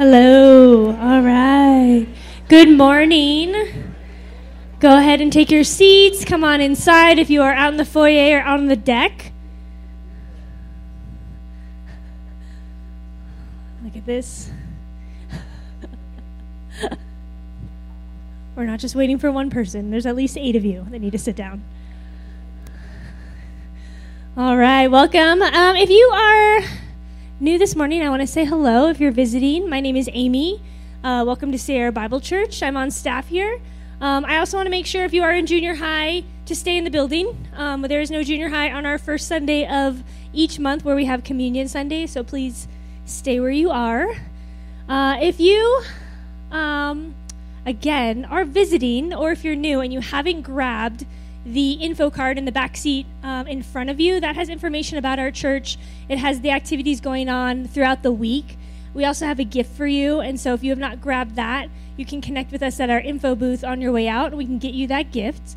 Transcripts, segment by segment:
Hello. All right. Good morning. Go ahead and take your seats. Come on inside if you are out in the foyer or out on the deck. Look at this. We're not just waiting for one person, there's at least eight of you that need to sit down. All right, welcome. Um, if you are new this morning, I want to say hello. If you're visiting, my name is Amy. Uh, welcome to Sierra Bible Church. I'm on staff here. Um, I also want to make sure if you are in junior high to stay in the building. Um, there is no junior high on our first Sunday of each month where we have Communion Sunday, so please stay where you are. Uh, if you, um, again, are visiting, or if you're new and you haven't grabbed the info card in the back seat um, in front of you. That has information about our church. It has the activities going on throughout the week. We also have a gift for you, and so if you have not grabbed that, you can connect with us at our info booth on your way out, we can get you that gift.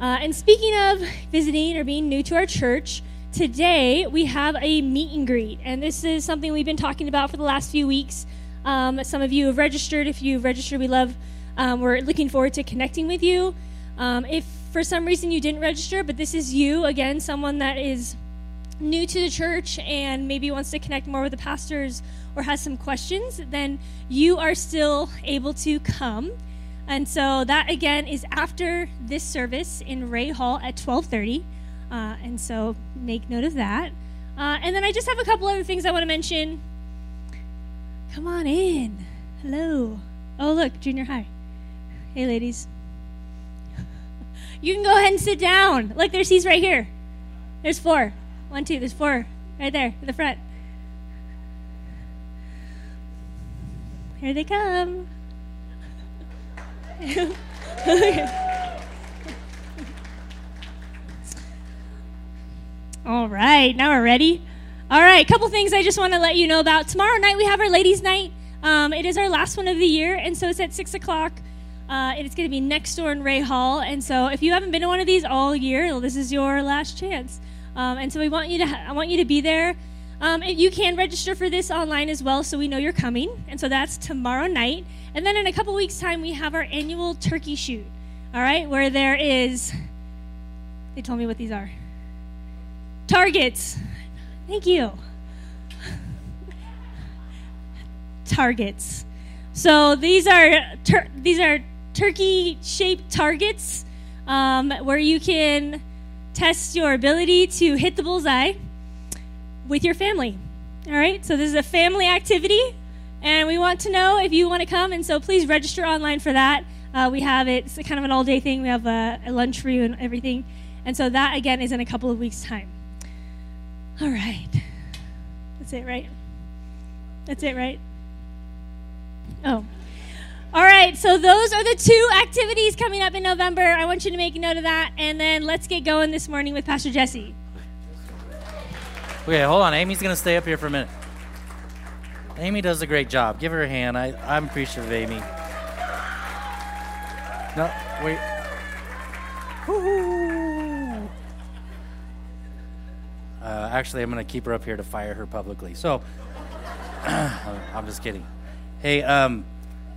Uh, and speaking of visiting or being new to our church, today we have a meet and greet, and this is something we've been talking about for the last few weeks. Um, some of you have registered. If you've registered, we love. Um, we're looking forward to connecting with you. Um, if for some reason you didn't register, but this is you, again, someone that is new to the church and maybe wants to connect more with the pastors or has some questions, then you are still able to come. And so that again is after this service in Ray Hall at 12:30. Uh, and so make note of that. Uh, and then I just have a couple other things I want to mention. Come on in. Hello. Oh, look, junior high. Hey, ladies. You can go ahead and sit down. Look, there's seats right here. There's four. One, two, there's four right there in the front. Here they come. All right, now we're ready. All right, a couple things I just want to let you know about. Tomorrow night we have our ladies' night. Um, it is our last one of the year, and so it's at six o'clock. Uh, it's going to be next door in Ray Hall, and so if you haven't been to one of these all year, this is your last chance. Um, and so we want you to, ha- I want you to be there. Um, you can register for this online as well, so we know you're coming. And so that's tomorrow night. And then in a couple weeks' time, we have our annual turkey shoot. All right, where there is. They told me what these are. Targets. Thank you. Targets. So these are tur- these are turkey shaped targets um, where you can test your ability to hit the bullseye with your family. All right, so this is a family activity, and we want to know if you want to come, and so please register online for that. Uh, we have it, it's kind of an all day thing. We have a, a lunch for you and everything. And so that, again, is in a couple of weeks' time. All right. That's it, right? That's it, right? Oh, all right, so those are the two activities coming up in November. I want you to make a note of that, and then let's get going this morning with Pastor Jesse. Okay, hold on. Amy's going to stay up here for a minute. Amy does a great job. Give her a hand. I, I'm appreciative of Amy. No, wait. Uh, actually, I'm going to keep her up here to fire her publicly. So, I'm just kidding. Hey, um,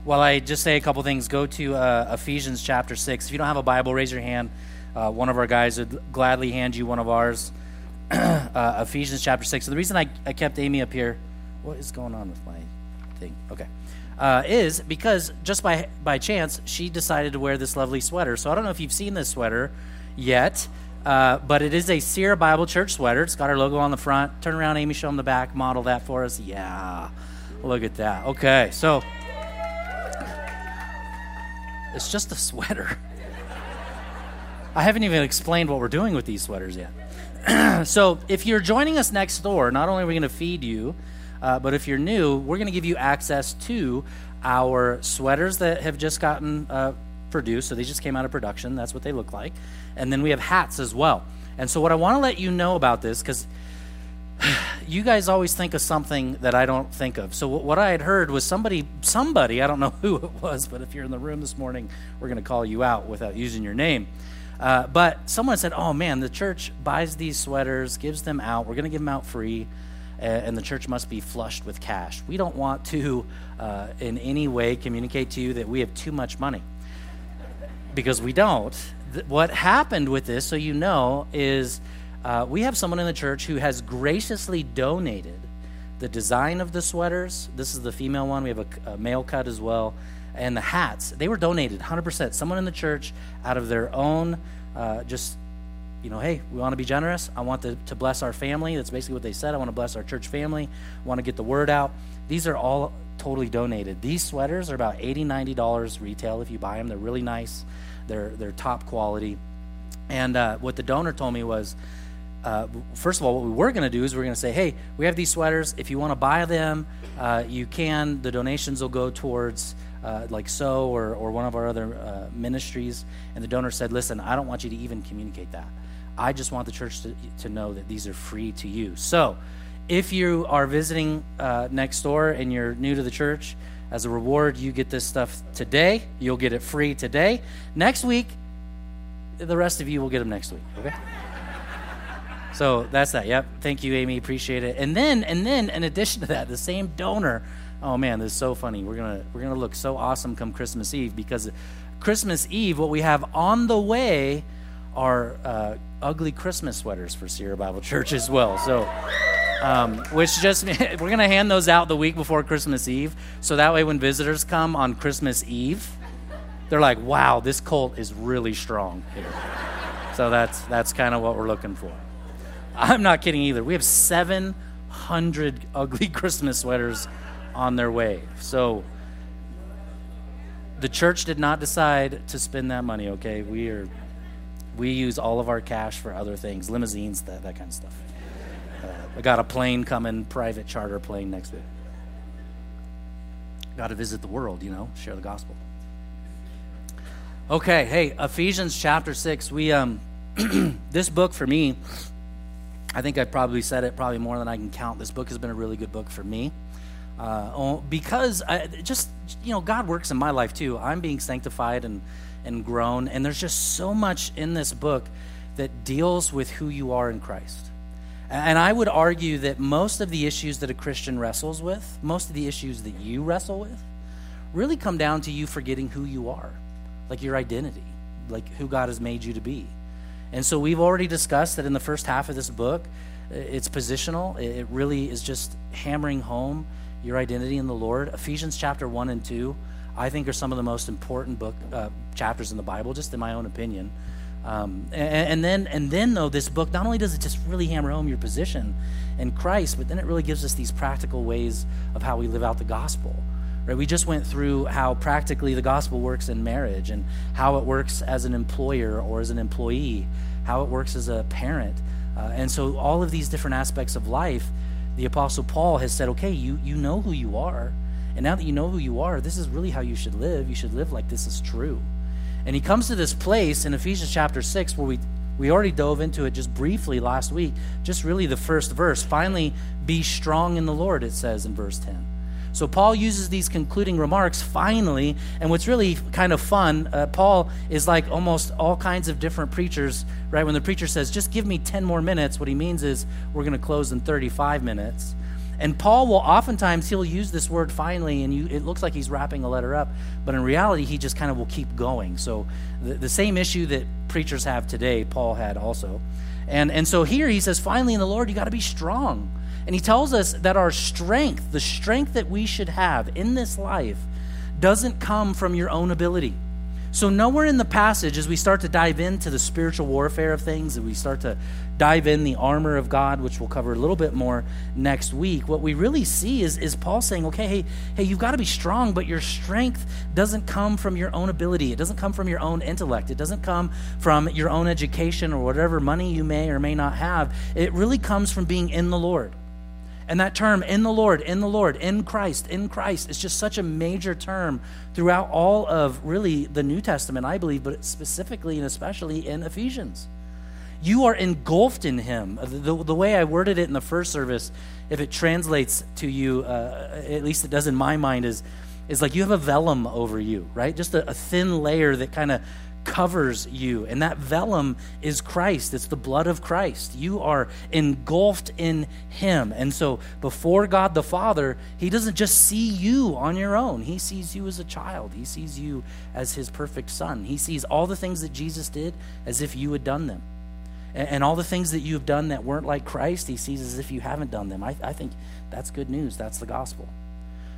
while I just say a couple things, go to uh, Ephesians chapter 6. If you don't have a Bible, raise your hand. Uh, one of our guys would gladly hand you one of ours. uh, Ephesians chapter 6. So the reason I, I kept Amy up here, what is going on with my thing? Okay. Uh, is because just by, by chance, she decided to wear this lovely sweater. So I don't know if you've seen this sweater yet, uh, but it is a Sierra Bible Church sweater. It's got our logo on the front. Turn around, Amy, show them the back. Model that for us. Yeah. Look at that. Okay. So it's just a sweater. I haven't even explained what we're doing with these sweaters yet. so, if you're joining us next door, not only are we going to feed you, uh, but if you're new, we're going to give you access to our sweaters that have just gotten uh, produced. So, they just came out of production. That's what they look like. And then we have hats as well. And so, what I want to let you know about this, because you guys always think of something that I don't think of. So what I had heard was somebody, somebody, I don't know who it was, but if you're in the room this morning, we're going to call you out without using your name. Uh, but someone said, "Oh man, the church buys these sweaters, gives them out. We're going to give them out free." and the church must be flushed with cash. We don't want to, uh, in any way, communicate to you that we have too much money because we don't. What happened with this, so you know, is uh, we have someone in the church who has graciously donated the design of the sweaters. This is the female one. We have a, a male cut as well. And the hats, they were donated 100%. Someone in the church, out of their own, uh, just you know, hey, we want to be generous. I want to, to bless our family. That's basically what they said. I want to bless our church family. I want to get the word out. These are all totally donated. These sweaters are about $80, $90 retail if you buy them. They're really nice, they're, they're top quality. And uh, what the donor told me was, uh, first of all, what we were going to do is we are going to say, hey, we have these sweaters. If you want to buy them, uh, you can. The donations will go towards uh, like So or, or one of our other uh, ministries. And the donor said, listen, I don't want you to even communicate that. I just want the church to, to know that these are free to you. So, if you are visiting uh, next door and you're new to the church, as a reward, you get this stuff today. You'll get it free today. Next week, the rest of you will get them next week. Okay. So that's that. Yep. Thank you, Amy. Appreciate it. And then, and then, in addition to that, the same donor. Oh man, this is so funny. We're gonna we're gonna look so awesome come Christmas Eve because Christmas Eve, what we have on the way are uh, ugly Christmas sweaters for Sierra Bible Church as well. So, um, which just we're gonna hand those out the week before Christmas Eve, so that way when visitors come on Christmas Eve, they're like, "Wow, this cult is really strong here." So that's that's kind of what we're looking for. I'm not kidding either. We have 700 ugly Christmas sweaters on their way. So the church did not decide to spend that money. Okay, we are we use all of our cash for other things, limousines, that, that kind of stuff. Uh, I got a plane coming, private charter plane next week. Got to visit the world, you know, share the gospel. Okay, hey, Ephesians chapter 6. We um this book for me, I think I've probably said it probably more than I can count. This book has been a really good book for me. Uh, because I, just you know God works in my life too. I'm being sanctified and and grown. And there's just so much in this book that deals with who you are in Christ. And I would argue that most of the issues that a Christian wrestles with, most of the issues that you wrestle with, really come down to you forgetting who you are, like your identity, like who God has made you to be. And so we've already discussed that in the first half of this book, it's positional. It really is just hammering home your identity in the Lord. Ephesians chapter 1 and 2 I think are some of the most important book uh, chapters in the Bible, just in my own opinion. Um, and, and, then, and then though, this book not only does it just really hammer home your position in Christ, but then it really gives us these practical ways of how we live out the gospel. Right? We just went through how practically the gospel works in marriage, and how it works as an employer or as an employee, how it works as a parent, uh, and so all of these different aspects of life. The Apostle Paul has said, "Okay, you you know who you are." And now that you know who you are, this is really how you should live. You should live like this is true. And he comes to this place in Ephesians chapter 6 where we we already dove into it just briefly last week, just really the first verse. Finally, be strong in the Lord, it says in verse 10. So Paul uses these concluding remarks finally, and what's really kind of fun, uh, Paul is like almost all kinds of different preachers, right? When the preacher says, just give me 10 more minutes, what he means is we're going to close in 35 minutes. And Paul will oftentimes he'll use this word finally, and you, it looks like he's wrapping a letter up, but in reality, he just kind of will keep going. So the, the same issue that preachers have today, Paul had also. And, and so here he says, finally in the Lord, you got to be strong. And he tells us that our strength, the strength that we should have in this life, doesn't come from your own ability. So, nowhere in the passage, as we start to dive into the spiritual warfare of things, and we start to dive in the armor of God, which we'll cover a little bit more next week, what we really see is, is Paul saying, okay, hey, hey, you've got to be strong, but your strength doesn't come from your own ability. It doesn't come from your own intellect. It doesn't come from your own education or whatever money you may or may not have. It really comes from being in the Lord. And that term, in the Lord, in the Lord, in Christ, in Christ, is just such a major term throughout all of really the New Testament, I believe, but specifically and especially in Ephesians. You are engulfed in Him. The, the way I worded it in the first service, if it translates to you, uh, at least it does in my mind, is, is like you have a vellum over you, right? Just a, a thin layer that kind of covers you. And that vellum is Christ. It's the blood of Christ. You are engulfed in Him. And so before God the Father, He doesn't just see you on your own, He sees you as a child. He sees you as His perfect Son. He sees all the things that Jesus did as if you had done them. And, all the things that you have done that weren't like Christ, He sees as if you haven't done them. I, I think that's good news. That's the gospel.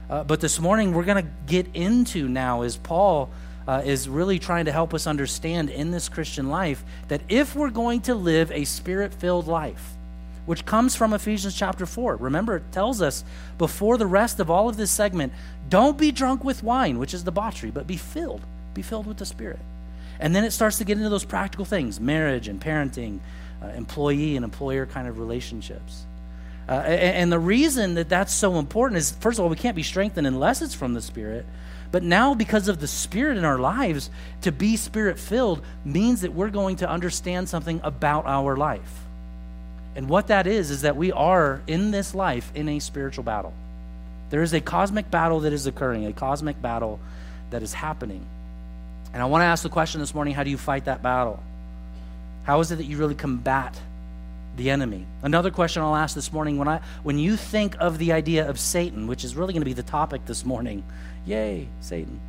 Uh, but this morning, we're going to get into now, as Paul uh, is really trying to help us understand in this Christian life that if we're going to live a spirit filled life, which comes from Ephesians chapter 4. Remember, it tells us before the rest of all of this segment don't be drunk with wine, which is debauchery, but be filled. Be filled with the Spirit. And then it starts to get into those practical things marriage and parenting, uh, employee and employer kind of relationships. Uh, and, and the reason that that's so important is, first of all, we can't be strengthened unless it's from the Spirit. But now, because of the Spirit in our lives, to be Spirit filled means that we're going to understand something about our life. And what that is, is that we are in this life in a spiritual battle. There is a cosmic battle that is occurring, a cosmic battle that is happening. And I want to ask the question this morning how do you fight that battle? How is it that you really combat the enemy? Another question I'll ask this morning when, I, when you think of the idea of Satan, which is really going to be the topic this morning, Yay, Satan.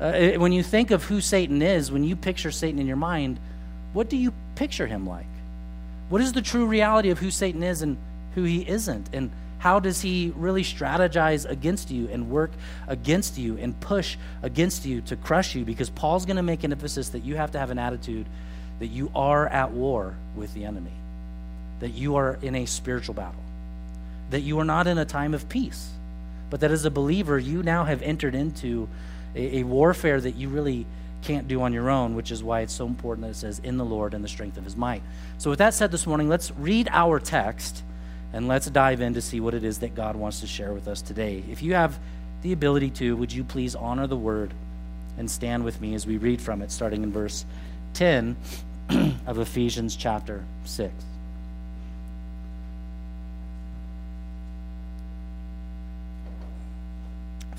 Uh, when you think of who Satan is, when you picture Satan in your mind, what do you picture him like? What is the true reality of who Satan is and who he isn't? And how does he really strategize against you and work against you and push against you to crush you? Because Paul's going to make an emphasis that you have to have an attitude that you are at war with the enemy, that you are in a spiritual battle, that you are not in a time of peace but that as a believer, you now have entered into a, a warfare that you really can't do on your own, which is why it's so important that it says, in the Lord and the strength of his might. So, with that said, this morning, let's read our text and let's dive in to see what it is that God wants to share with us today. If you have the ability to, would you please honor the word and stand with me as we read from it, starting in verse 10 of Ephesians chapter 6.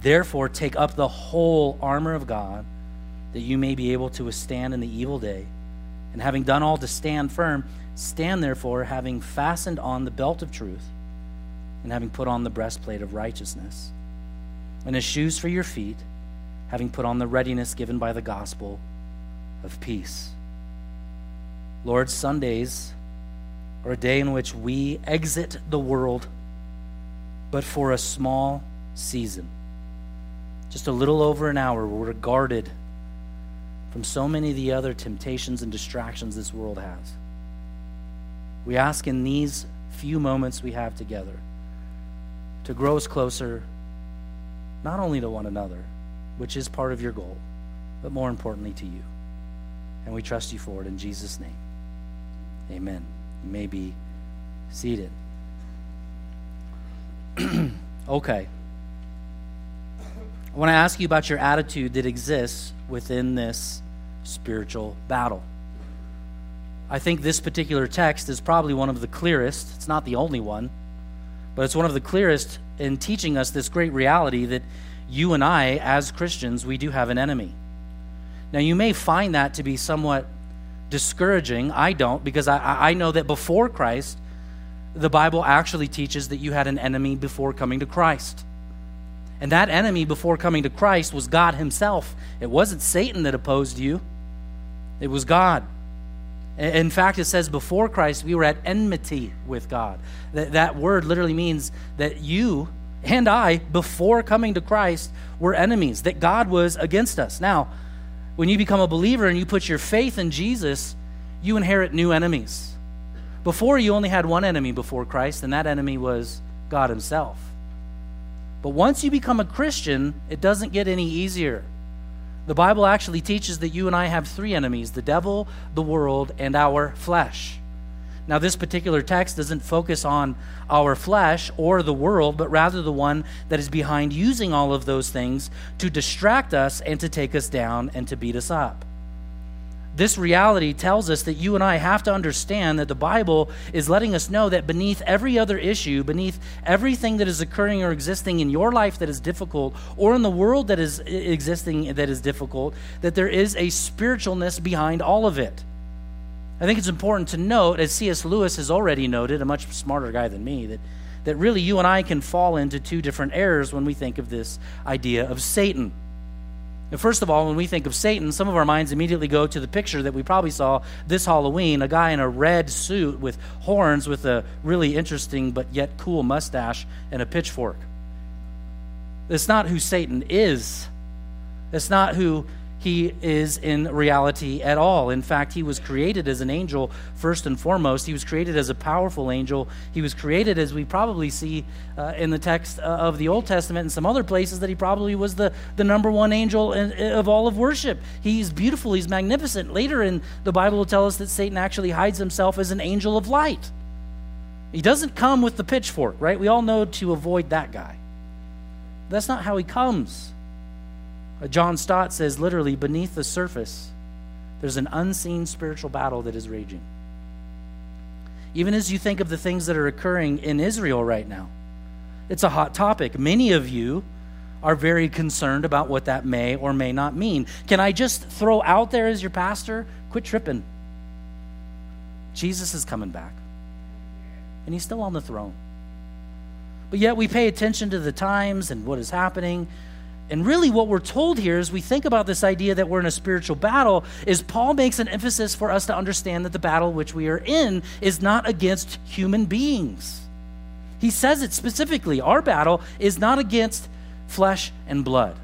Therefore, take up the whole armor of God, that you may be able to withstand in the evil day. And having done all to stand firm, stand therefore, having fastened on the belt of truth, and having put on the breastplate of righteousness, and as shoes for your feet, having put on the readiness given by the gospel of peace. Lord, Sundays are a day in which we exit the world, but for a small season just a little over an hour, we're guarded from so many of the other temptations and distractions this world has. We ask in these few moments we have together to grow us closer, not only to one another, which is part of your goal, but more importantly to you. And we trust you for it in Jesus' name. Amen. You may be seated. okay. I want to ask you about your attitude that exists within this spiritual battle. I think this particular text is probably one of the clearest. It's not the only one, but it's one of the clearest in teaching us this great reality that you and I, as Christians, we do have an enemy. Now, you may find that to be somewhat discouraging. I don't, because I, I know that before Christ, the Bible actually teaches that you had an enemy before coming to Christ. And that enemy before coming to Christ was God Himself. It wasn't Satan that opposed you, it was God. In fact, it says before Christ, we were at enmity with God. That, that word literally means that you and I, before coming to Christ, were enemies, that God was against us. Now, when you become a believer and you put your faith in Jesus, you inherit new enemies. Before, you only had one enemy before Christ, and that enemy was God Himself. But once you become a Christian, it doesn't get any easier. The Bible actually teaches that you and I have three enemies the devil, the world, and our flesh. Now, this particular text doesn't focus on our flesh or the world, but rather the one that is behind using all of those things to distract us and to take us down and to beat us up. This reality tells us that you and I have to understand that the Bible is letting us know that beneath every other issue, beneath everything that is occurring or existing in your life that is difficult, or in the world that is existing that is difficult, that there is a spiritualness behind all of it. I think it's important to note, as C.S. Lewis has already noted, a much smarter guy than me, that, that really you and I can fall into two different errors when we think of this idea of Satan. First of all, when we think of Satan, some of our minds immediately go to the picture that we probably saw this Halloween a guy in a red suit with horns, with a really interesting but yet cool mustache and a pitchfork. That's not who Satan is. That's not who he is in reality at all. In fact, he was created as an angel first and foremost. He was created as a powerful angel. He was created, as we probably see uh, in the text uh, of the Old Testament and some other places, that he probably was the, the number one angel in, of all of worship. He's beautiful, he's magnificent. Later in the Bible will tell us that Satan actually hides himself as an angel of light. He doesn't come with the pitchfork, right? We all know to avoid that guy. That's not how he comes. John Stott says literally, beneath the surface, there's an unseen spiritual battle that is raging. Even as you think of the things that are occurring in Israel right now, it's a hot topic. Many of you are very concerned about what that may or may not mean. Can I just throw out there as your pastor? Quit tripping. Jesus is coming back, and he's still on the throne. But yet we pay attention to the times and what is happening. And really, what we're told here as we think about this idea that we're in a spiritual battle is Paul makes an emphasis for us to understand that the battle which we are in is not against human beings. He says it specifically. Our battle is not against flesh and blood.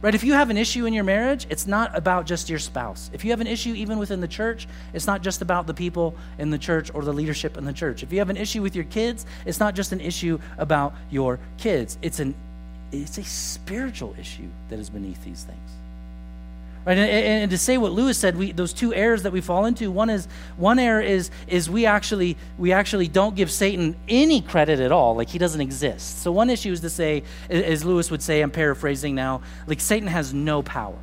Right? If you have an issue in your marriage, it's not about just your spouse. If you have an issue even within the church, it's not just about the people in the church or the leadership in the church. If you have an issue with your kids, it's not just an issue about your kids. It's an it's a spiritual issue that is beneath these things. Right? And, and, and, to say what Lewis said, we, those two errors that we fall into, one is one error is is we actually we actually don't give Satan any credit at all, like he doesn't exist. So one issue is to say, as Lewis would say, I'm paraphrasing now, like Satan has no power.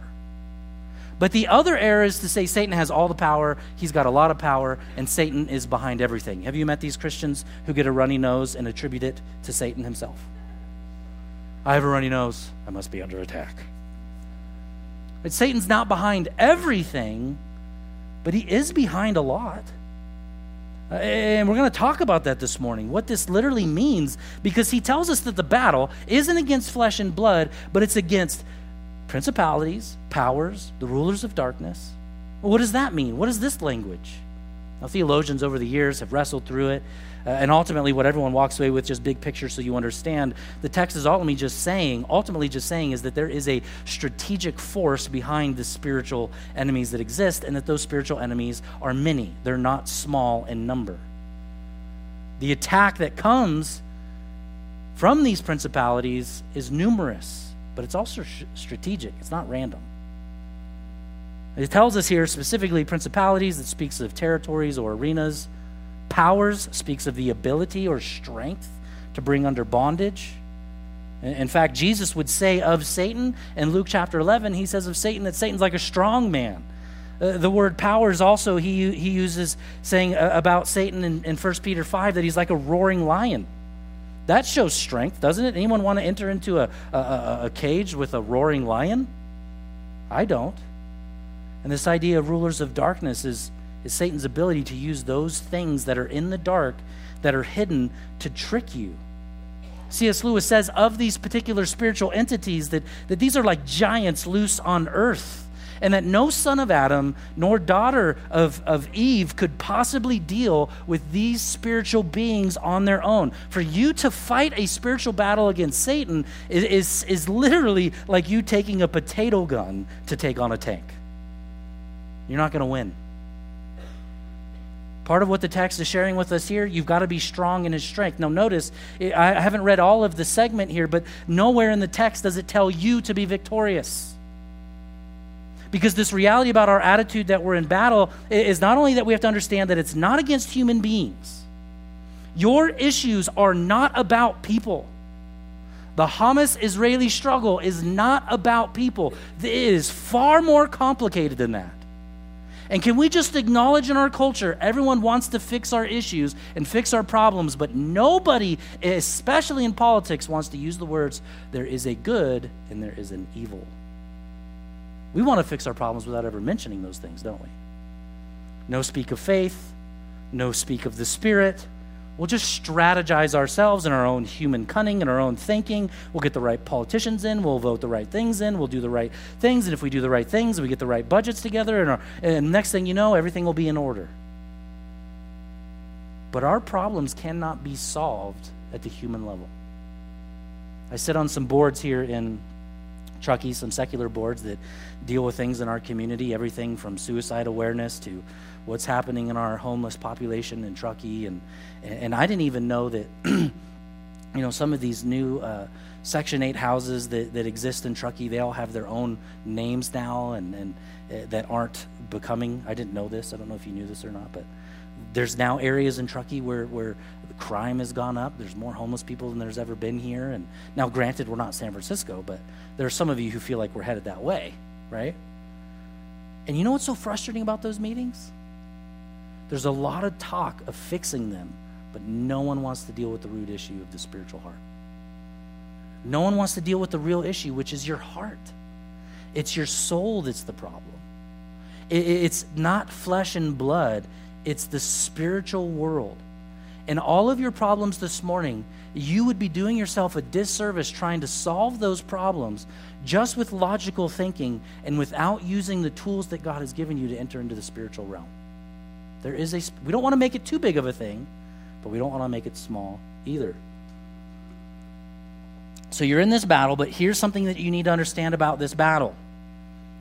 But the other error is to say Satan has all the power, he's got a lot of power, and Satan is behind everything. Have you met these Christians who get a runny nose and attribute it to Satan himself? I have a runny nose. I must be under attack. But Satan's not behind everything, but he is behind a lot. Uh, and we're going to talk about that this morning, what this literally means, because he tells us that the battle isn't against flesh and blood, but it's against principalities, powers, the rulers of darkness. Well, what does that mean? What is this language? Now, theologians over the years have wrestled through it. Uh, and ultimately, what everyone walks away with, just big picture so you understand, the text is ultimately just saying, ultimately just saying is that there is a strategic force behind the spiritual enemies that exist, and that those spiritual enemies are many. They're not small in number. The attack that comes from these principalities is numerous, but it's also strategic. It's not random. It tells us here specifically principalities that speaks of territories or arenas Powers speaks of the ability or strength to bring under bondage. In fact, Jesus would say of Satan in Luke chapter 11, he says of Satan that Satan's like a strong man. Uh, the word powers also he, he uses saying uh, about Satan in, in 1 Peter 5 that he's like a roaring lion. That shows strength, doesn't it? Anyone want to enter into a, a, a cage with a roaring lion? I don't. And this idea of rulers of darkness is is Satan's ability to use those things that are in the dark, that are hidden, to trick you. C.S. Lewis says of these particular spiritual entities that, that these are like giants loose on earth, and that no son of Adam nor daughter of, of Eve could possibly deal with these spiritual beings on their own. For you to fight a spiritual battle against Satan is, is, is literally like you taking a potato gun to take on a tank. You're not going to win. Part of what the text is sharing with us here, you've got to be strong in his strength. Now, notice, I haven't read all of the segment here, but nowhere in the text does it tell you to be victorious. Because this reality about our attitude that we're in battle is not only that we have to understand that it's not against human beings, your issues are not about people. The Hamas Israeli struggle is not about people, it is far more complicated than that. And can we just acknowledge in our culture, everyone wants to fix our issues and fix our problems, but nobody, especially in politics, wants to use the words, there is a good and there is an evil. We want to fix our problems without ever mentioning those things, don't we? No speak of faith, no speak of the Spirit. We'll just strategize ourselves in our own human cunning and our own thinking. We'll get the right politicians in. We'll vote the right things in. We'll do the right things. And if we do the right things, we get the right budgets together. And, our, and next thing you know, everything will be in order. But our problems cannot be solved at the human level. I sit on some boards here in Truckee, some secular boards that deal with things in our community, everything from suicide awareness to what's happening in our homeless population in Truckee. And, and I didn't even know that, you know, some of these new uh, Section 8 houses that, that exist in Truckee, they all have their own names now and, and uh, that aren't becoming. I didn't know this. I don't know if you knew this or not, but there's now areas in Truckee where, where crime has gone up. There's more homeless people than there's ever been here. And now, granted, we're not San Francisco, but there are some of you who feel like we're headed that way, right? And you know what's so frustrating about those meetings? There's a lot of talk of fixing them, but no one wants to deal with the root issue of the spiritual heart. No one wants to deal with the real issue, which is your heart. It's your soul that's the problem. It's not flesh and blood, it's the spiritual world. And all of your problems this morning, you would be doing yourself a disservice trying to solve those problems just with logical thinking and without using the tools that God has given you to enter into the spiritual realm. There is a we don't want to make it too big of a thing, but we don't want to make it small either. So you're in this battle, but here's something that you need to understand about this battle.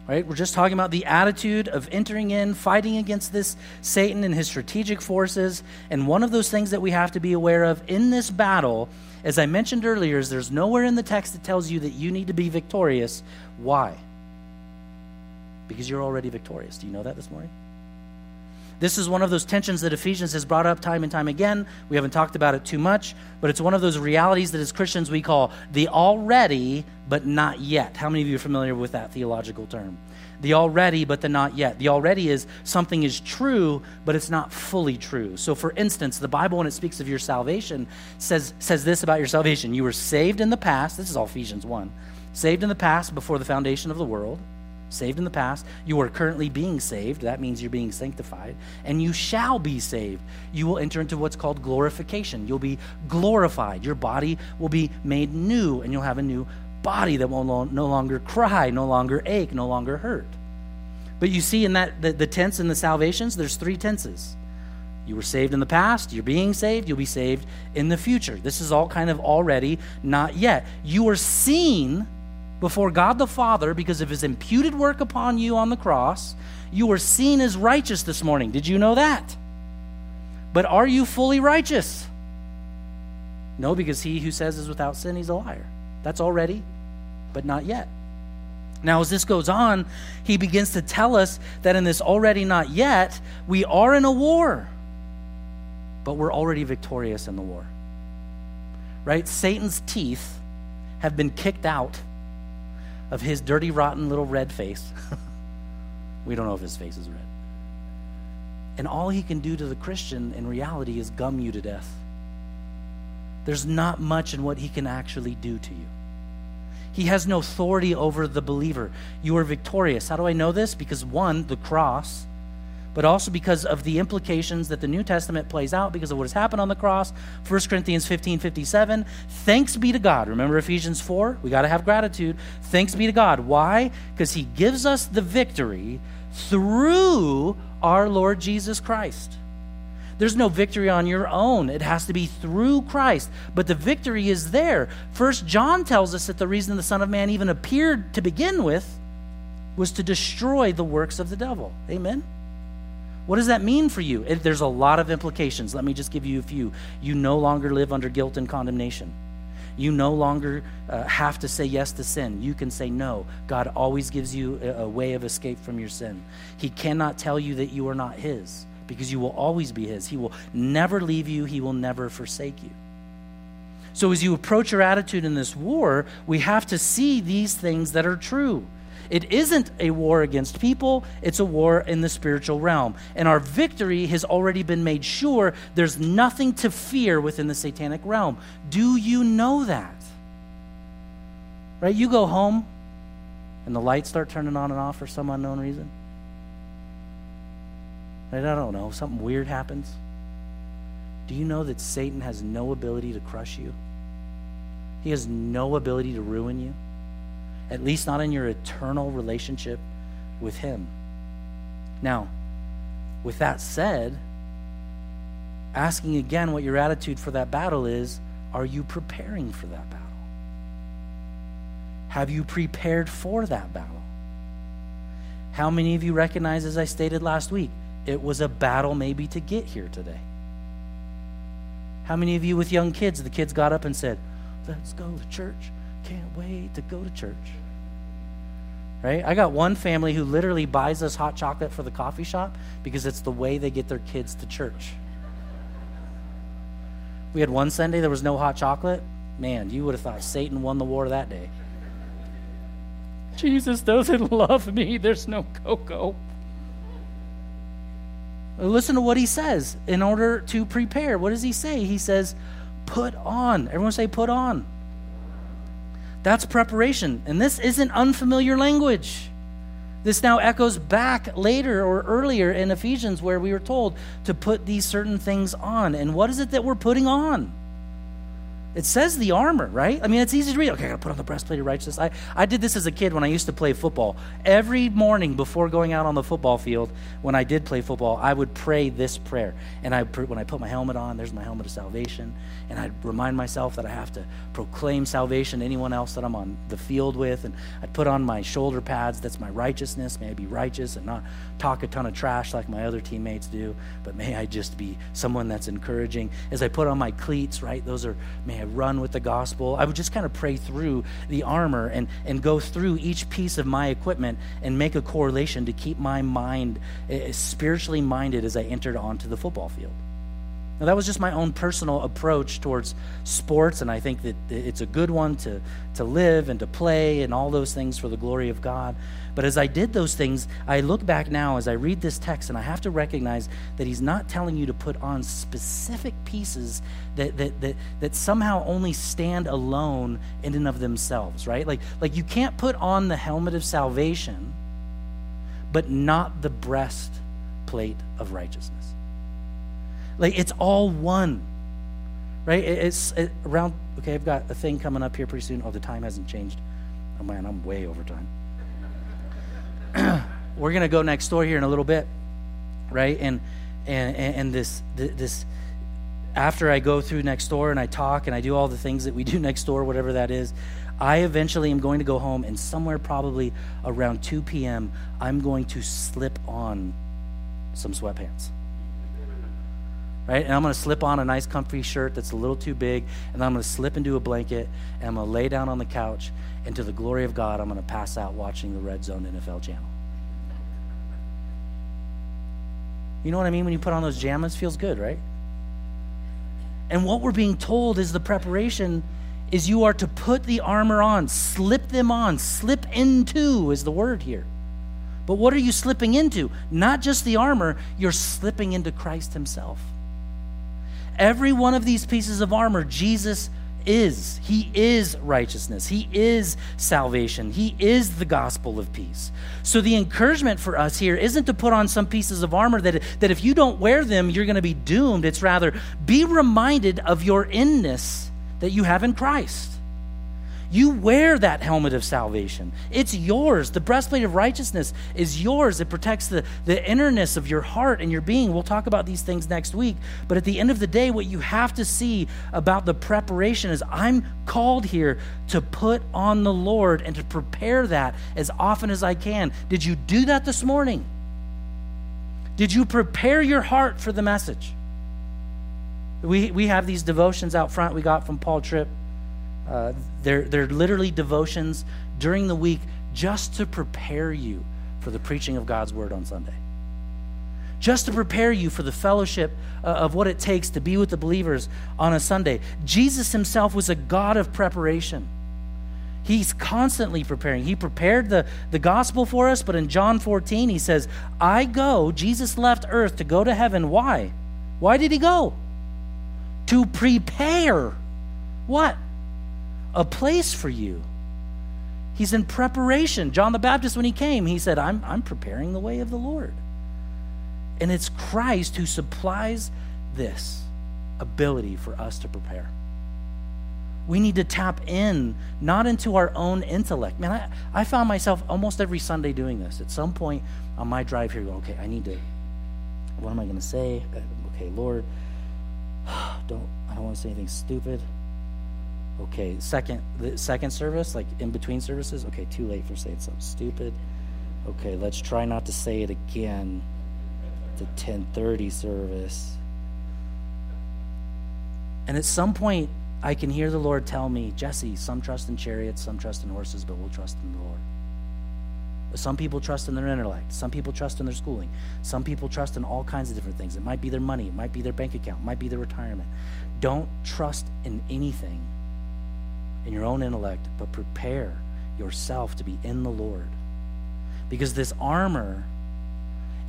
Right? We're just talking about the attitude of entering in, fighting against this Satan and his strategic forces. And one of those things that we have to be aware of in this battle, as I mentioned earlier, is there's nowhere in the text that tells you that you need to be victorious. Why? Because you're already victorious. Do you know that this morning? This is one of those tensions that Ephesians has brought up time and time again. We haven't talked about it too much, but it's one of those realities that as Christians we call the already but not yet. How many of you are familiar with that theological term? The already but the not yet. The already is something is true, but it's not fully true. So for instance, the Bible when it speaks of your salvation says says this about your salvation. You were saved in the past. This is all Ephesians 1. Saved in the past before the foundation of the world saved in the past. You are currently being saved. That means you're being sanctified. And you shall be saved. You will enter into what's called glorification. You'll be glorified. Your body will be made new, and you'll have a new body that will no longer cry, no longer ache, no longer hurt. But you see, in that the, the tense in the salvations, there's three tenses. You were saved in the past, you're being saved, you'll be saved in the future. This is all kind of already, not yet. You are seen before God the Father because of his imputed work upon you on the cross. You are seen as righteous this morning. Did you know that? But are you fully righteous? No, because he who says is without sin, he's a liar. That's already, but not yet. Now, as this goes on, he begins to tell us that in this already not yet, we are in a war, but we're already victorious in the war. Right? Satan's teeth have been kicked out of his dirty, rotten little red face. we don't know if his face is red. And all he can do to the Christian in reality is gum you to death. There's not much in what he can actually do to you. He has no authority over the believer. You are victorious. How do I know this? Because one, the cross but also because of the implications that the New Testament plays out because of what has happened on the cross. 1 Corinthians 15 57. Thanks be to God. Remember Ephesians 4? We got to have gratitude. Thanks be to God. Why? Because He gives us the victory through our Lord Jesus Christ. There's no victory on your own. It has to be through Christ. But the victory is there. First John tells us that the reason the Son of Man even appeared to begin with was to destroy the works of the devil. Amen? What does that mean for you? It, there's a lot of implications. Let me just give you a few. You no longer live under guilt and condemnation. You no longer uh, have to say yes to sin. You can say no. God always gives you a, a way of escape from your sin. He cannot tell you that you are not His because you will always be His. He will never leave you, He will never forsake you. So, as you approach your attitude in this war, we have to see these things that are true. It isn't a war against people, it's a war in the spiritual realm. And our victory has already been made sure. There's nothing to fear within the satanic realm. Do you know that? Right? You go home and the lights start turning on and off for some unknown reason. Right? I don't know. Something weird happens. Do you know that Satan has no ability to crush you? He has no ability to ruin you, at least not in your eternal relationship with Him. Now, with that said, asking again what your attitude for that battle is are you preparing for that battle? Have you prepared for that battle? How many of you recognize, as I stated last week, it was a battle maybe to get here today? How many of you with young kids, the kids got up and said, Let's go to church. Can't wait to go to church. Right? I got one family who literally buys us hot chocolate for the coffee shop because it's the way they get their kids to church. We had one Sunday there was no hot chocolate. Man, you would have thought Satan won the war that day. Jesus doesn't love me. There's no cocoa. Listen to what he says in order to prepare. What does he say? He says, Put on. Everyone say, put on. That's preparation. And this isn't unfamiliar language. This now echoes back later or earlier in Ephesians where we were told to put these certain things on. And what is it that we're putting on? It says the armor, right? I mean, it's easy to read. Okay, I gotta put on the breastplate of righteousness. I, I did this as a kid when I used to play football. Every morning before going out on the football field, when I did play football, I would pray this prayer. And I, when I put my helmet on, there's my helmet of salvation. And I'd remind myself that I have to proclaim salvation to anyone else that I'm on the field with. And I'd put on my shoulder pads. That's my righteousness. May I be righteous and not talk a ton of trash like my other teammates do, but may I just be someone that's encouraging. As I put on my cleats, right? Those are, may I run with the gospel. I would just kind of pray through the armor and, and go through each piece of my equipment and make a correlation to keep my mind uh, spiritually minded as I entered onto the football field. Now, that was just my own personal approach towards sports, and I think that it's a good one to, to live and to play and all those things for the glory of God. But as I did those things, I look back now as I read this text, and I have to recognize that he's not telling you to put on specific pieces that, that, that, that somehow only stand alone in and of themselves, right? Like, like you can't put on the helmet of salvation, but not the breastplate of righteousness. Like it's all one, right? It's it, around. Okay, I've got a thing coming up here pretty soon. Oh, the time hasn't changed. Oh man, I'm way over time. We're gonna go next door here in a little bit, right? And and and this this after I go through next door and I talk and I do all the things that we do next door, whatever that is, I eventually am going to go home and somewhere probably around 2 p.m., I'm going to slip on some sweatpants right? And I'm going to slip on a nice comfy shirt that's a little too big, and I'm going to slip into a blanket, and I'm going to lay down on the couch, and to the glory of God, I'm going to pass out watching the Red Zone NFL channel. You know what I mean? When you put on those jammies, feels good, right? And what we're being told is the preparation is you are to put the armor on, slip them on, slip into is the word here. But what are you slipping into? Not just the armor, you're slipping into Christ Himself. Every one of these pieces of armor, Jesus is. He is righteousness. He is salvation. He is the gospel of peace. So the encouragement for us here isn't to put on some pieces of armor that, that if you don't wear them, you're going to be doomed. It's rather be reminded of your inness that you have in Christ. You wear that helmet of salvation. It's yours. The breastplate of righteousness is yours. It protects the, the innerness of your heart and your being. We'll talk about these things next week. But at the end of the day, what you have to see about the preparation is I'm called here to put on the Lord and to prepare that as often as I can. Did you do that this morning? Did you prepare your heart for the message? We, we have these devotions out front we got from Paul Tripp Uh, they're, they're literally devotions during the week just to prepare you for the preaching of God's word on Sunday. Just to prepare you for the fellowship uh, of what it takes to be with the believers on a Sunday. Jesus himself was a God of preparation. He's constantly preparing. He prepared the, the gospel for us, but in John 14, he says, I go, Jesus left earth to go to heaven. Why? Why did he go? To prepare what? A place for you. He's in preparation. John the Baptist, when he came, he said, I'm, I'm preparing the way of the Lord. And it's Christ who supplies this ability for us to prepare. We need to tap in, not into our own intellect. Man, I, I found myself almost every Sunday doing this. At some point on my drive here, go, okay, I need to, what am I going to say? Uh, okay, Lord, don't, I don't want to say anything stupid. Okay, second the second service, like in between services. Okay, too late for saying something stupid. Okay, let's try not to say it again. The 10:30 service. And at some point, I can hear the Lord tell me, Jesse, some trust in chariots, some trust in horses, but we'll trust in the Lord. Some people trust in their intellect. Some people trust in their schooling. Some people trust in all kinds of different things. It might be their money, it might be their bank account, it might be their retirement. Don't trust in anything in your own intellect, but prepare yourself to be in the Lord. Because this armor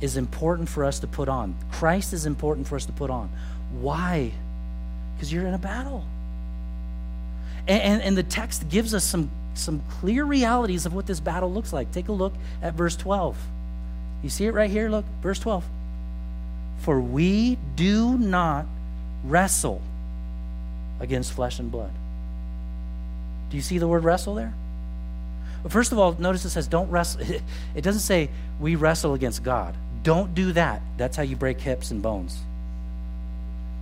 is important for us to put on. Christ is important for us to put on. Why? Because you're in a battle. And, and, and, the text gives us some, some clear realities of what this battle looks like. Take a look at verse 12. You see it right here? Look, verse 12. For we do not wrestle against flesh and blood do you see the word wrestle there? Well, first of all, notice it says don't wrestle. It doesn't say we wrestle against God. Don't do that. That's how you break hips and bones.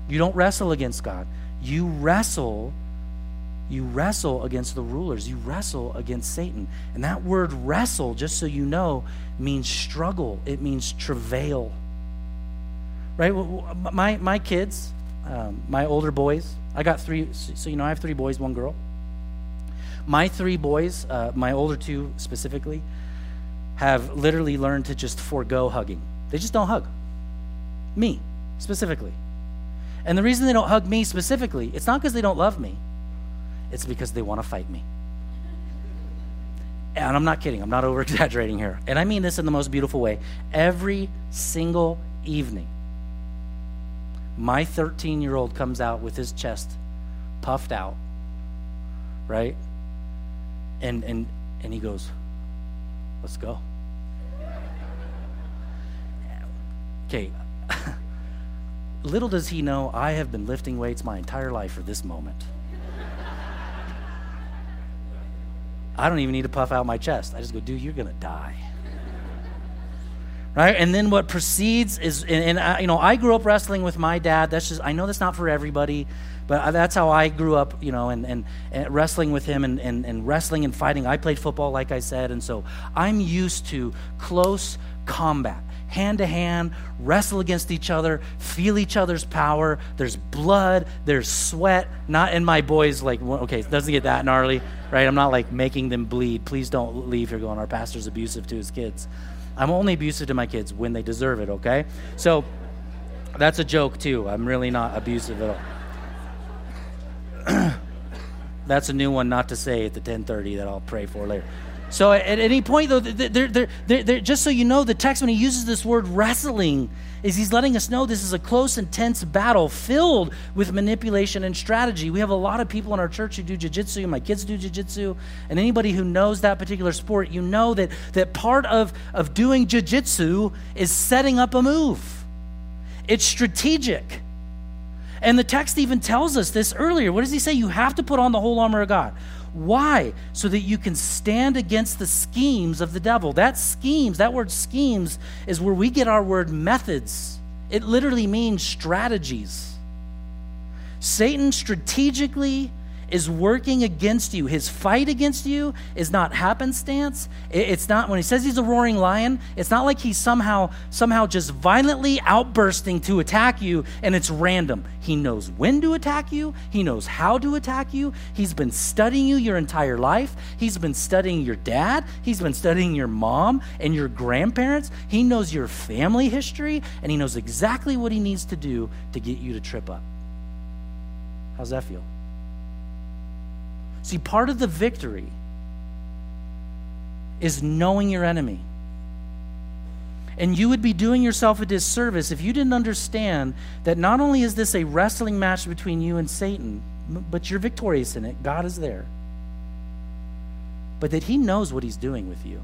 You don't wrestle against God. You wrestle you wrestle against the rulers. You wrestle against Satan. And that word wrestle, just so you know, means struggle. It means travail. Right? My, my kids, um, my older boys, I got three, so you know, I have three boys, one girl. My three boys, uh, my older two specifically, have literally learned to just forego hugging. They just don't hug. Me, specifically. And the reason they don't hug me specifically, it's not because they don't love me, it's because they want to fight me. And I'm not kidding, I'm not over exaggerating here. And I mean this in the most beautiful way. Every single evening, my 13 year old comes out with his chest puffed out, right? And and and he goes, "Let's go." Okay. Little does he know, I have been lifting weights my entire life for this moment. I don't even need to puff out my chest. I just go, dude, you're going to die. Right? And then what proceeds is, and, and I, you know, I grew up wrestling with my dad. That's just, I know that's not for everybody. But that's how I grew up, you know, and, and, and wrestling with him and, and, and wrestling and fighting. I played football, like I said, and so I'm used to close combat hand to hand, wrestle against each other, feel each other's power. There's blood, there's sweat. Not in my boys, like, okay, it doesn't get that gnarly, right? I'm not like making them bleed. Please don't leave here going, our pastor's abusive to his kids. I'm only abusive to my kids when they deserve it, okay? So that's a joke, too. I'm really not abusive at all. That's a new one not to say at the 10:30 that I'll pray for later. So at, any point, though, they're, they're, they're, just so you know, the text when he uses this word wrestling is he's letting us know this is a close, intense battle filled with manipulation and strategy. We have a lot of people in our church who do jiu-jitsu. My kids do jiu-jitsu. And anybody who knows that particular sport, you know that, that part of, of doing jiu-jitsu is setting up a move. It's strategic. And the text even tells us this earlier. What does he say? You have to put on the whole armor of God. Why? So that you can stand against the schemes of the devil. That schemes, that word schemes, is where we get our word methods. It literally means strategies. Satan strategically is working against you. His fight against you is not happenstance. It's not when he says he's a roaring lion, it's not like he's somehow somehow just violently outbursting to attack you and it's random. He knows when to attack you, he knows how to attack you. He's been studying you your entire life. He's been studying your dad, he's been studying your mom and your grandparents. He knows your family history and he knows exactly what he needs to do to get you to trip up. How's that feel? See, part of the victory is knowing your enemy. And you would be doing yourself a disservice if you didn't understand that not only is this a wrestling match between you and Satan, but you're victorious in it. God is there. But that he knows what he's doing with you.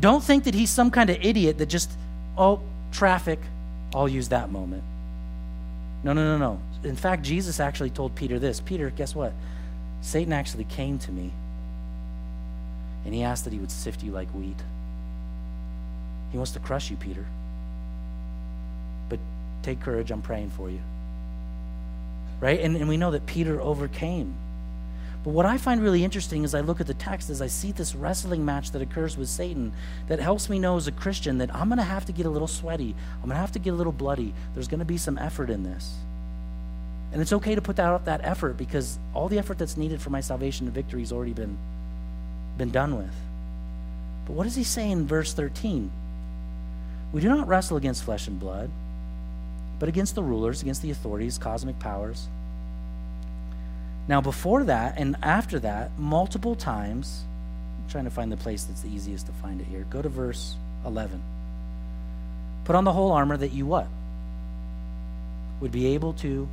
Don't think that he's some kind of idiot that just, oh, traffic, I'll use that moment. No, no, no, no. In fact, Jesus actually told Peter this Peter, guess what? Satan actually came to me and he asked that he would sift you like wheat. He wants to crush you, Peter. But take courage, I'm praying for you. Right? And, and we know that Peter overcame. But what I find really interesting as I look at the text is I see this wrestling match that occurs with Satan that helps me know as a Christian that I'm going to have to get a little sweaty. I'm going to have to get a little bloody. There's going to be some effort in this. And it's okay to put out that effort because all the effort that's needed for my salvation and victory has already been, been done with. But what does he say in verse 13? We do not wrestle against flesh and blood, but against the rulers, against the authorities, cosmic powers. Now, before that and after that, multiple times, I'm trying to find the place that's the easiest to find it here. Go to verse 11. Put on the whole armor that you what? Would be able to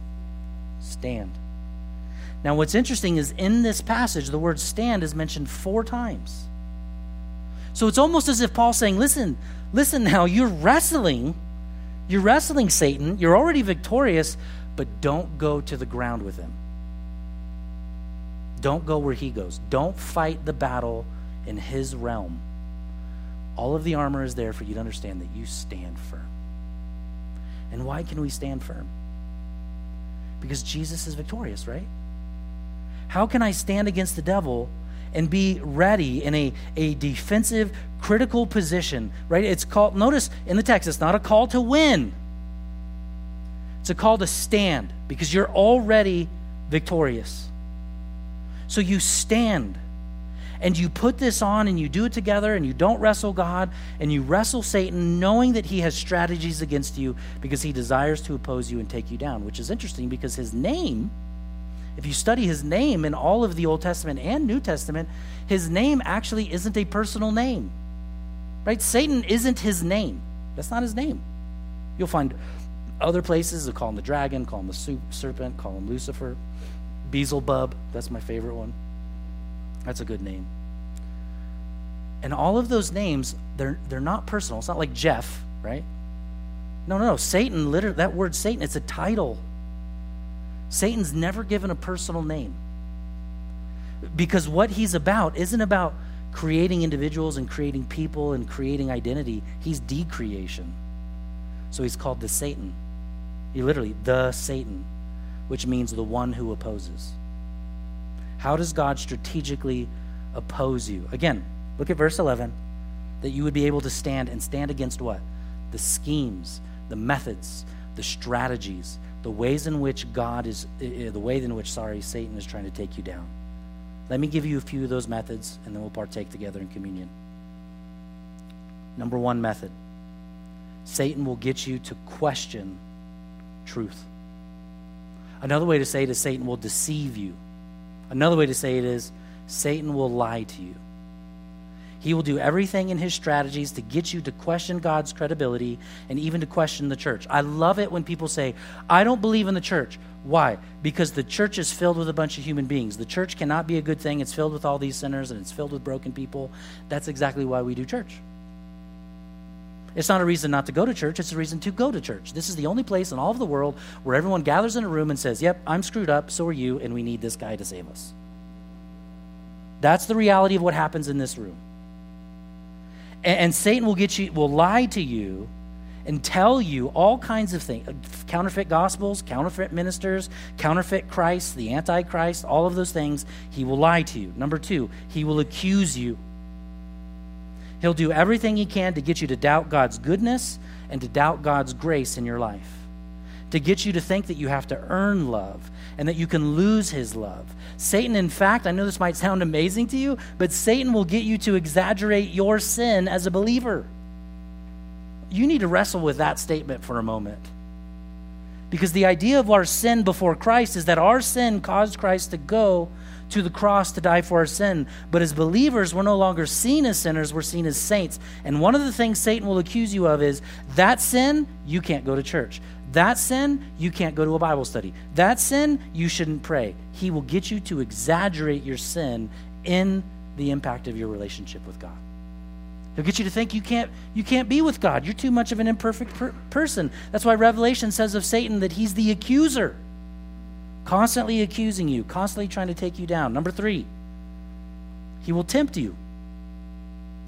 stand. Now, what's interesting is in this passage, the word stand is mentioned four times. So it's almost as if Paul's saying, listen, listen now, you're wrestling. You're wrestling Satan. You're already victorious, but don't go to the ground with him. Don't go where he goes. Don't fight the battle in his realm. All of the armor is there for you to understand that you stand firm. And why can we stand firm? Because Jesus is victorious, right? How can I stand against the devil and be ready in a, a defensive, critical position, right? It's called, notice in the text, it's not a call to win, it's a call to stand because you're already victorious. So you stand and you put this on and you do it together and you don't wrestle God and you wrestle Satan knowing that he has strategies against you because he desires to oppose you and take you down, which is interesting because his name, if you study his name in all of the Old Testament and New Testament, his name actually isn't a personal name. Right? Satan isn't his name. That's not his name. You'll find other places that call him the dragon, call him the serpent, call him Lucifer, Beelzebub, that's my favorite one. That's a good name. And all of those names, they're, they're not personal. It's not like Jeff, right? No, no, no. Satan, literally, that word Satan, it's a title. Satan's never given a personal name. Because what he's about isn't about creating individuals and creating people and creating identity. He's decreation. So he's called the Satan. He literally, the Satan, which means the one who opposes. How does God strategically oppose you? Again, look at verse 11 that you would be able to stand and stand against what? The schemes, the methods, the strategies, the ways in which God is, the way in which, sorry, Satan is trying to take you down. Let me give you a few of those methods and then we'll partake together in communion. Number one method Satan will get you to question truth. Another way to say it is Satan will deceive you. Another way to say it is Satan will lie to you. He will do everything in his strategies to get you to question God's credibility and even to question the church. I love it when people say, I don't believe in the church. Why? Because the church is filled with a bunch of human beings. The church cannot be a good thing. It's filled with all these sinners and it's filled with broken people. That's exactly why we do church. It's not a reason not to go to church, it's a reason to go to church. This is the only place in all of the world where everyone gathers in a room and says, Yep, I'm screwed up, so are you, and we need this guy to save us. That's the reality of what happens in this room. And, and Satan will get you, will lie to you and tell you all kinds of things counterfeit gospels, counterfeit ministers, counterfeit Christ, the Antichrist, all of those things. He will lie to you. Number two, he will accuse you. He'll do everything he can to get you to doubt God's goodness and to doubt God's grace in your life, to get you to think that you have to earn love and that you can lose his love. Satan, in fact, I know this might sound amazing to you, but Satan will get you to exaggerate your sin as a believer. You need to wrestle with that statement for a moment. Because the idea of our sin before Christ is that our sin caused Christ to go to the cross to die for our sin. But as believers, we're no longer seen as sinners, we're seen as saints. And one of the things Satan will accuse you of is that sin, you can't go to church. That sin, you can't go to a Bible study. That sin, you shouldn't pray. He will get you to exaggerate your sin in the impact of your relationship with God. He'll get you to think you can't, you can't be with God. You're too much of an imperfect per- person. That's why Revelation says of Satan that he's the accuser constantly accusing you, constantly trying to take you down. Number three, he will tempt you.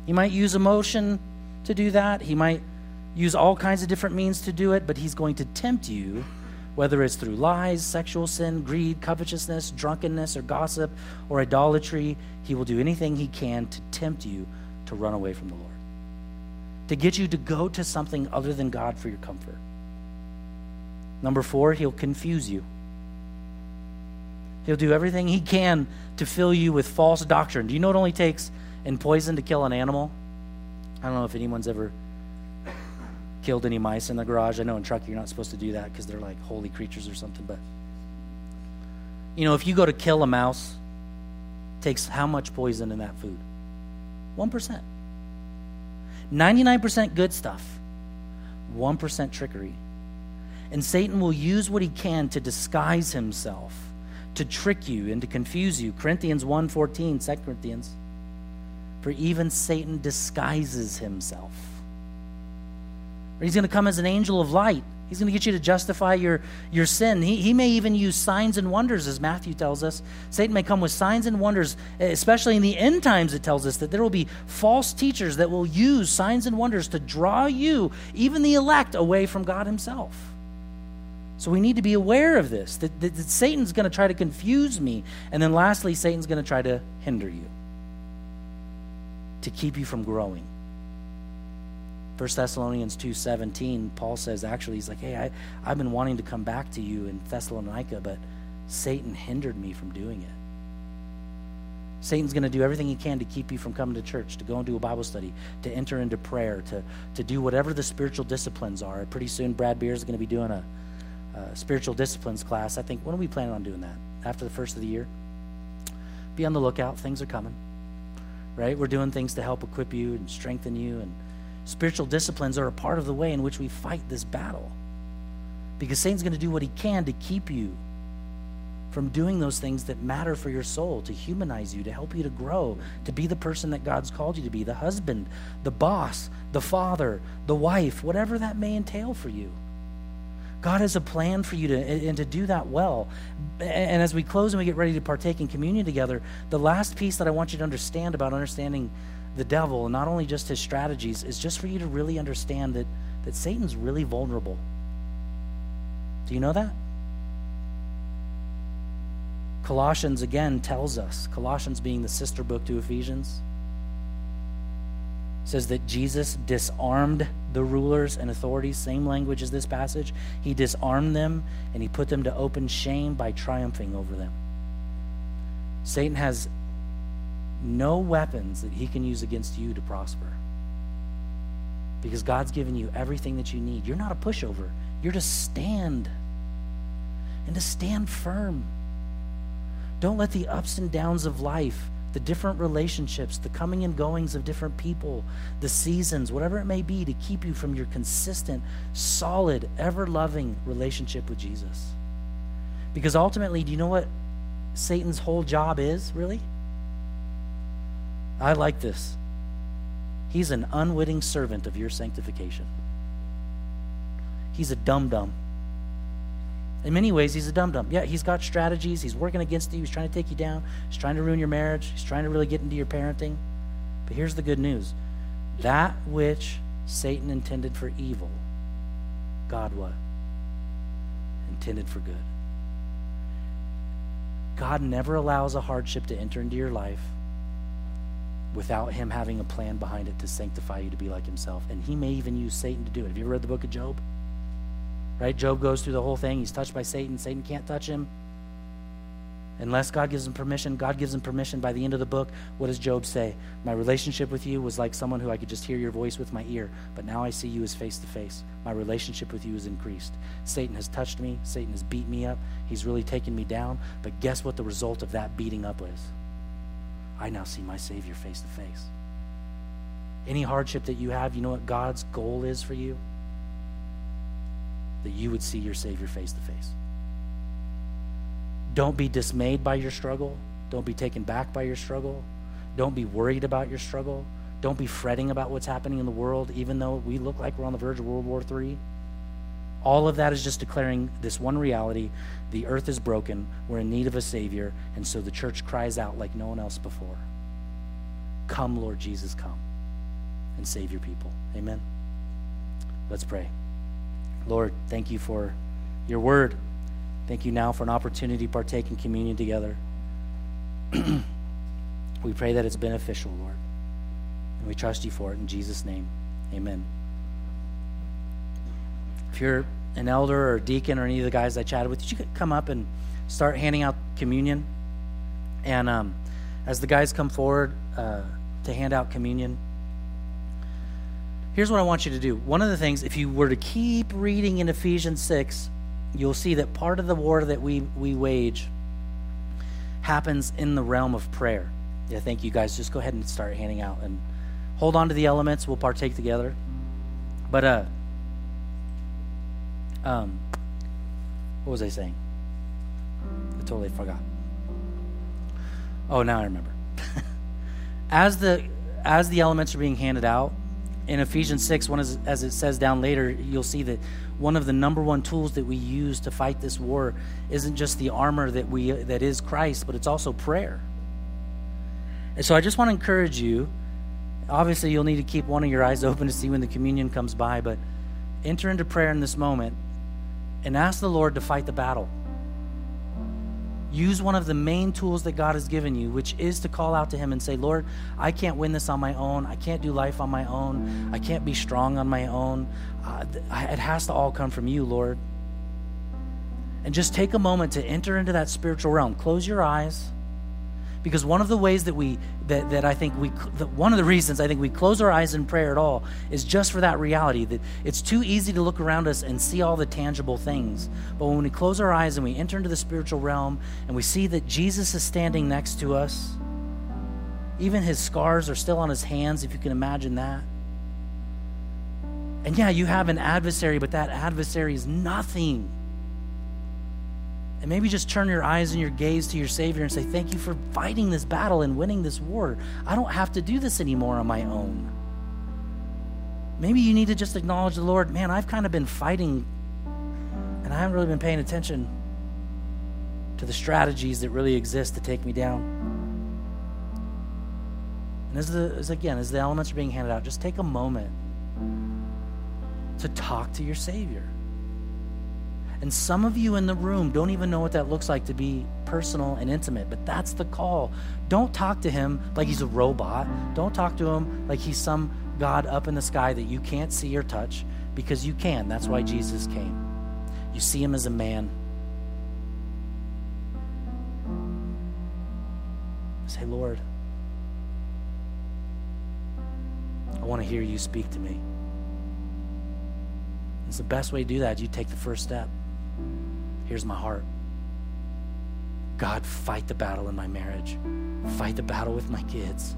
He might use emotion to do that, he might use all kinds of different means to do it, but he's going to tempt you, whether it's through lies, sexual sin, greed, covetousness, drunkenness, or gossip, or idolatry. He will do anything he can to tempt you to run away from the Lord, to get you to go to something other than God for your comfort. Number four, he'll confuse you. He'll do everything he can to fill you with false doctrine. Do you know it only takes in poison to kill an animal? I don't know if anyone's ever killed any mice in the garage. I know in Truckee you're not supposed to do that because they're like holy creatures or something. But you know, if you go to kill a mouse, takes how much poison in that food? One percent. Ninety-nine percent good stuff. One percent trickery. And Satan will use what he can to disguise himself to trick you and to confuse you. Corinthians 1:14, 2 Corinthians. For even Satan disguises himself. Or he's going to come as an angel of light. He's going to get you to justify your, your sin. He, he may even use signs and wonders, as Matthew tells us. Satan may come with signs and wonders, especially in the end times, it tells us that there will be false teachers that will use signs and wonders to draw you, even the elect, away from God Himself. So we need to be aware of this that, that, that Satan's going to try to confuse me. And then lastly, Satan's going to try to hinder you, to keep you from growing. 1 Thessalonians 2:17, Paul says actually he's like, "Hey, I I've been wanting to come back to you in Thessalonica, but Satan hindered me from doing it." Satan's going to do everything he can to keep you from coming to church, to go and do a Bible study, to enter into prayer, to, to do whatever the spiritual disciplines are. Pretty soon, Brad Beers is going to be doing a, uh, spiritual disciplines class. I think, when are we planning on doing that? After the first of the year? Be on the lookout. Things are coming, right? We're doing things to help equip you and strengthen you. And spiritual disciplines are a part of the way in which we fight this battle. Because Satan's going to do what he can to keep you from doing those things that matter for your soul, to humanize you, to help you to grow, to be the person that God's called you to be the husband, the boss, the father, the wife, whatever that may entail for you. God has a plan for you to and to do that well. And as we close and we get ready to partake in communion together, the last piece that I want you to understand about understanding the devil and not only just his strategies is just for you to really understand that that Satan's really vulnerable. Do you know that? Colossians again tells us, Colossians being the sister book to Ephesians, says that Jesus disarmed the rulers and authorities, same language as this passage. He disarmed them and he put them to open shame by triumphing over them. Satan has no weapons that he can use against you to prosper. Because God's given you everything that you need. You're not a pushover, you're to stand and to stand firm. Don't let the ups and downs of life the different relationships, the coming and goings of different people, the seasons, whatever it may be, to keep you from your consistent, solid, ever loving relationship with Jesus. Because ultimately, do you know what Satan's whole job is, really? I like this. He's an unwitting servant of your sanctification. He's a dum dum. In many ways, he's a dum dum. Yeah, he's got strategies. He's working against you. He's trying to take you down. He's trying to ruin your marriage. He's trying to really get into your parenting. But here's the good news that which Satan intended for evil, God what? Intended for good. God never allows a hardship to enter into your life without him having a plan behind it to sanctify you to be like himself. And he may even use Satan to do it. Have you ever read the book of Job? Right? Job goes through the whole thing. He's touched by Satan. Satan can't touch him. Unless God gives him permission, God gives him permission. By the end of the book, what does Job say? My relationship with you was like someone who I could just hear your voice with my ear, but now I see you as face to face. My relationship with you is increased. Satan has touched me, Satan has beat me up, he's really taken me down, but guess what the result of that beating up is? I now see my Savior face to face. Any hardship that you have, you know what God's goal is for you? That you would see your Savior face to face. Don't be dismayed by your struggle. Don't be taken back by your struggle. Don't be worried about your struggle. Don't be fretting about what's happening in the world, even though we look like we're on the verge of World War III. All of that is just declaring this one reality the earth is broken, we're in need of a Savior, and so the church cries out like no one else before Come, Lord Jesus, come and save your people. Amen. Let's pray. Lord, thank you for your word. Thank you now for an opportunity to partake in communion together. we pray that it's beneficial, Lord. And we trust you for it in Jesus' name. Amen. If you're an elder or a deacon or any of the guys I chatted with, you could come up and start handing out communion. And um, as the guys come forward uh, to hand out communion, here's what I want you to do. One of the things, if you were to keep reading in Ephesians 6, you'll see that part of the war that we, we wage happens in the realm of prayer. Yeah, thank you guys just go ahead and start handing out and hold on to the elements. We'll partake together. But uh, um, what was I saying? I totally forgot. Oh, now I remember. as the as the elements are being handed out in Ephesians six, one is, as it says down later, you'll see that one of the number one tools that we use to fight this war isn't just the armor that we that is Christ, but it's also prayer. And so I just want to encourage you. Obviously, you'll need to keep one of your eyes open to see when the communion comes by, but enter into prayer in this moment and ask the Lord to fight the battle. Use one of the main tools that God has given you, which is to call out to Him and say, Lord, I can't win this on my own. I can't do life on my own. I can't be strong on my own. Uh, it has to all come from you, Lord. And just take a moment to enter into that spiritual realm. Close your eyes because one of the ways that we that, that i think we one of the reasons i think we close our eyes in prayer at all is just for that reality that it's too easy to look around us and see all the tangible things. But when we close our eyes and we enter into the spiritual realm and we see that jesus is standing next to us even his scars are still on his hands if you can imagine that. And yeah you have an adversary but that adversary is nothing and maybe just turn your eyes and your gaze to your Savior and say, Thank you for fighting this battle and winning this war. I don't have to do this anymore on my own. Maybe you need to just acknowledge the Lord, man, I've kind of been fighting and I haven't really been paying attention to the strategies that really exist to take me down. And as the as again, as the elements are being handed out, just take a moment to talk to your Savior. And some of you in the room don't even know what that looks like to be personal and intimate, but that's the call. Don't talk to him like he's a robot. Don't talk to him like he's some God up in the sky that you can't see or touch because you can. That's why Jesus came. You see him as a man. Say, Lord, I want to hear you speak to me. It's the best way to do that. You take the first step. Here's my heart. God, fight the battle in my marriage. Fight the battle with my kids.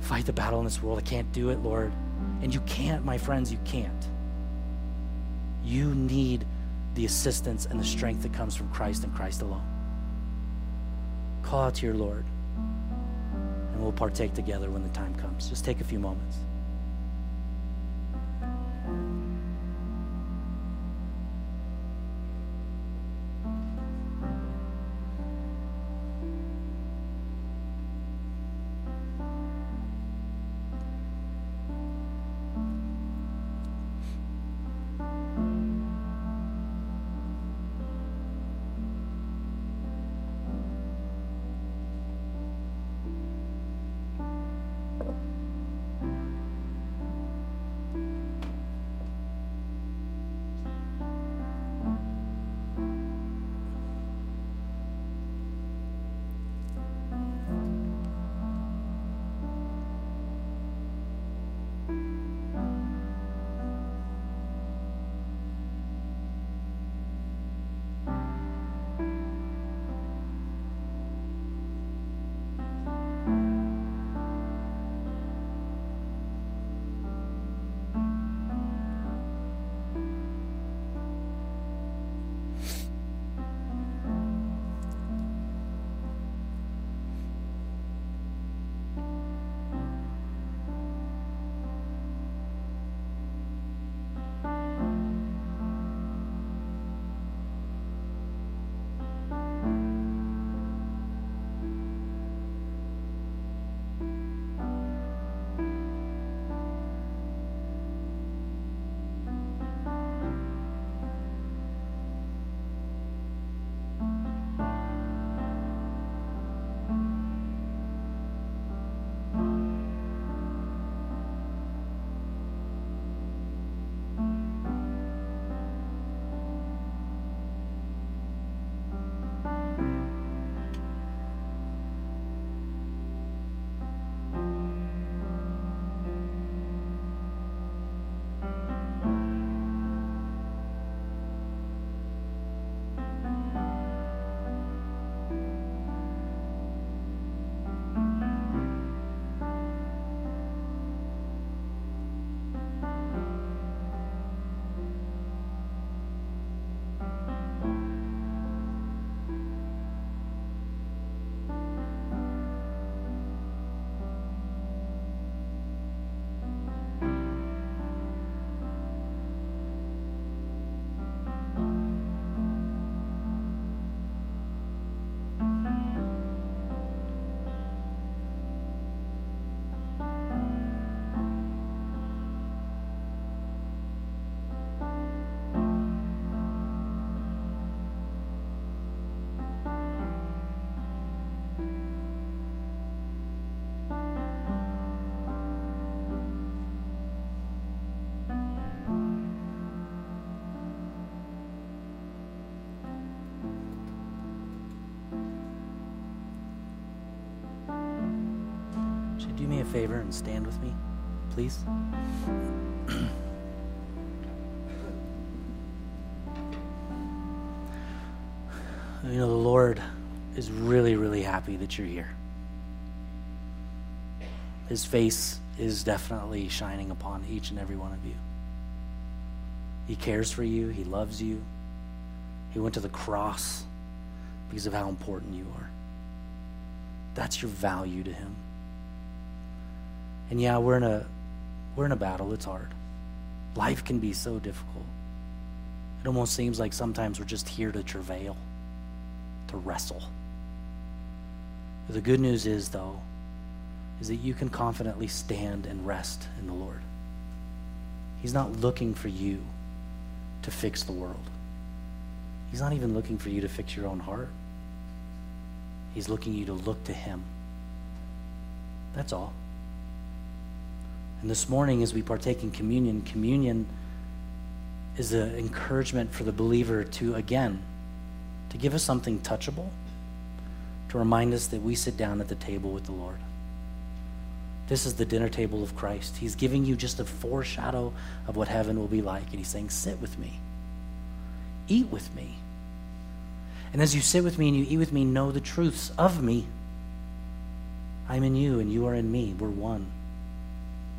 Fight the battle in this world. I can't do it, Lord. And you can't, my friends, you can't. You need the assistance and the strength that comes from Christ and Christ alone. Call out to your Lord, and we'll partake together when the time comes. Just take a few moments. Do me a favor and stand with me, please? you know, the Lord is really, really happy that you're here. His face is definitely shining upon each and every one of you. He cares for you, He loves you. He went to the cross because of how important you are. That's your value to Him. And yeah, we're in a we're in a battle. It's hard. Life can be so difficult. It almost seems like sometimes we're just here to travail, to wrestle. The good news is, though, is that you can confidently stand and rest in the Lord. He's not looking for you to fix the world. He's not even looking for you to fix your own heart. He's looking you to look to Him. That's all. And this morning, as we partake in communion, communion is an encouragement for the believer to, again, to give us something touchable, to remind us that we sit down at the table with the Lord. This is the dinner table of Christ. He's giving you just a foreshadow of what heaven will be like. And he's saying, Sit with me, eat with me. And as you sit with me and you eat with me, know the truths of me. I'm in you and you are in me. We're one,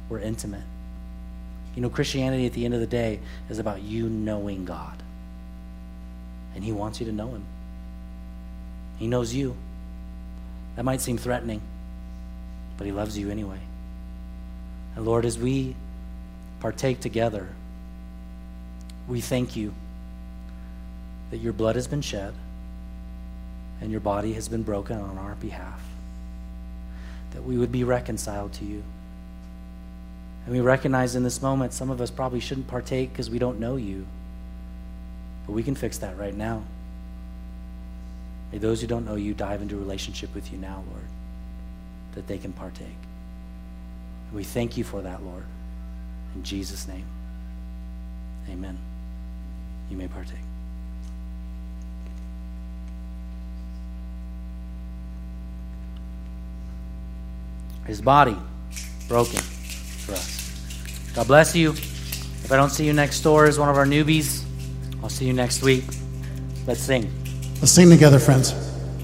we're intimate. You know, Christianity at the end of the day is about you knowing God. And He wants you to know Him. He knows you. That might seem threatening but He loves you anyway. And Lord, as we partake together, we thank you that your blood has been shed and your body has been broken on our behalf, that we would be reconciled to you. And we recognize in this moment some of us probably shouldn't partake because we don't know you, but we can fix that right now. May those who don't know you dive into relationship with you now, Lord that they can partake. And we thank you for that, Lord. In Jesus' name, amen. You may partake. His body broken for us. God bless you. If I don't see you next door as one of our newbies, I'll see you next week. Let's sing. Let's sing together, friends.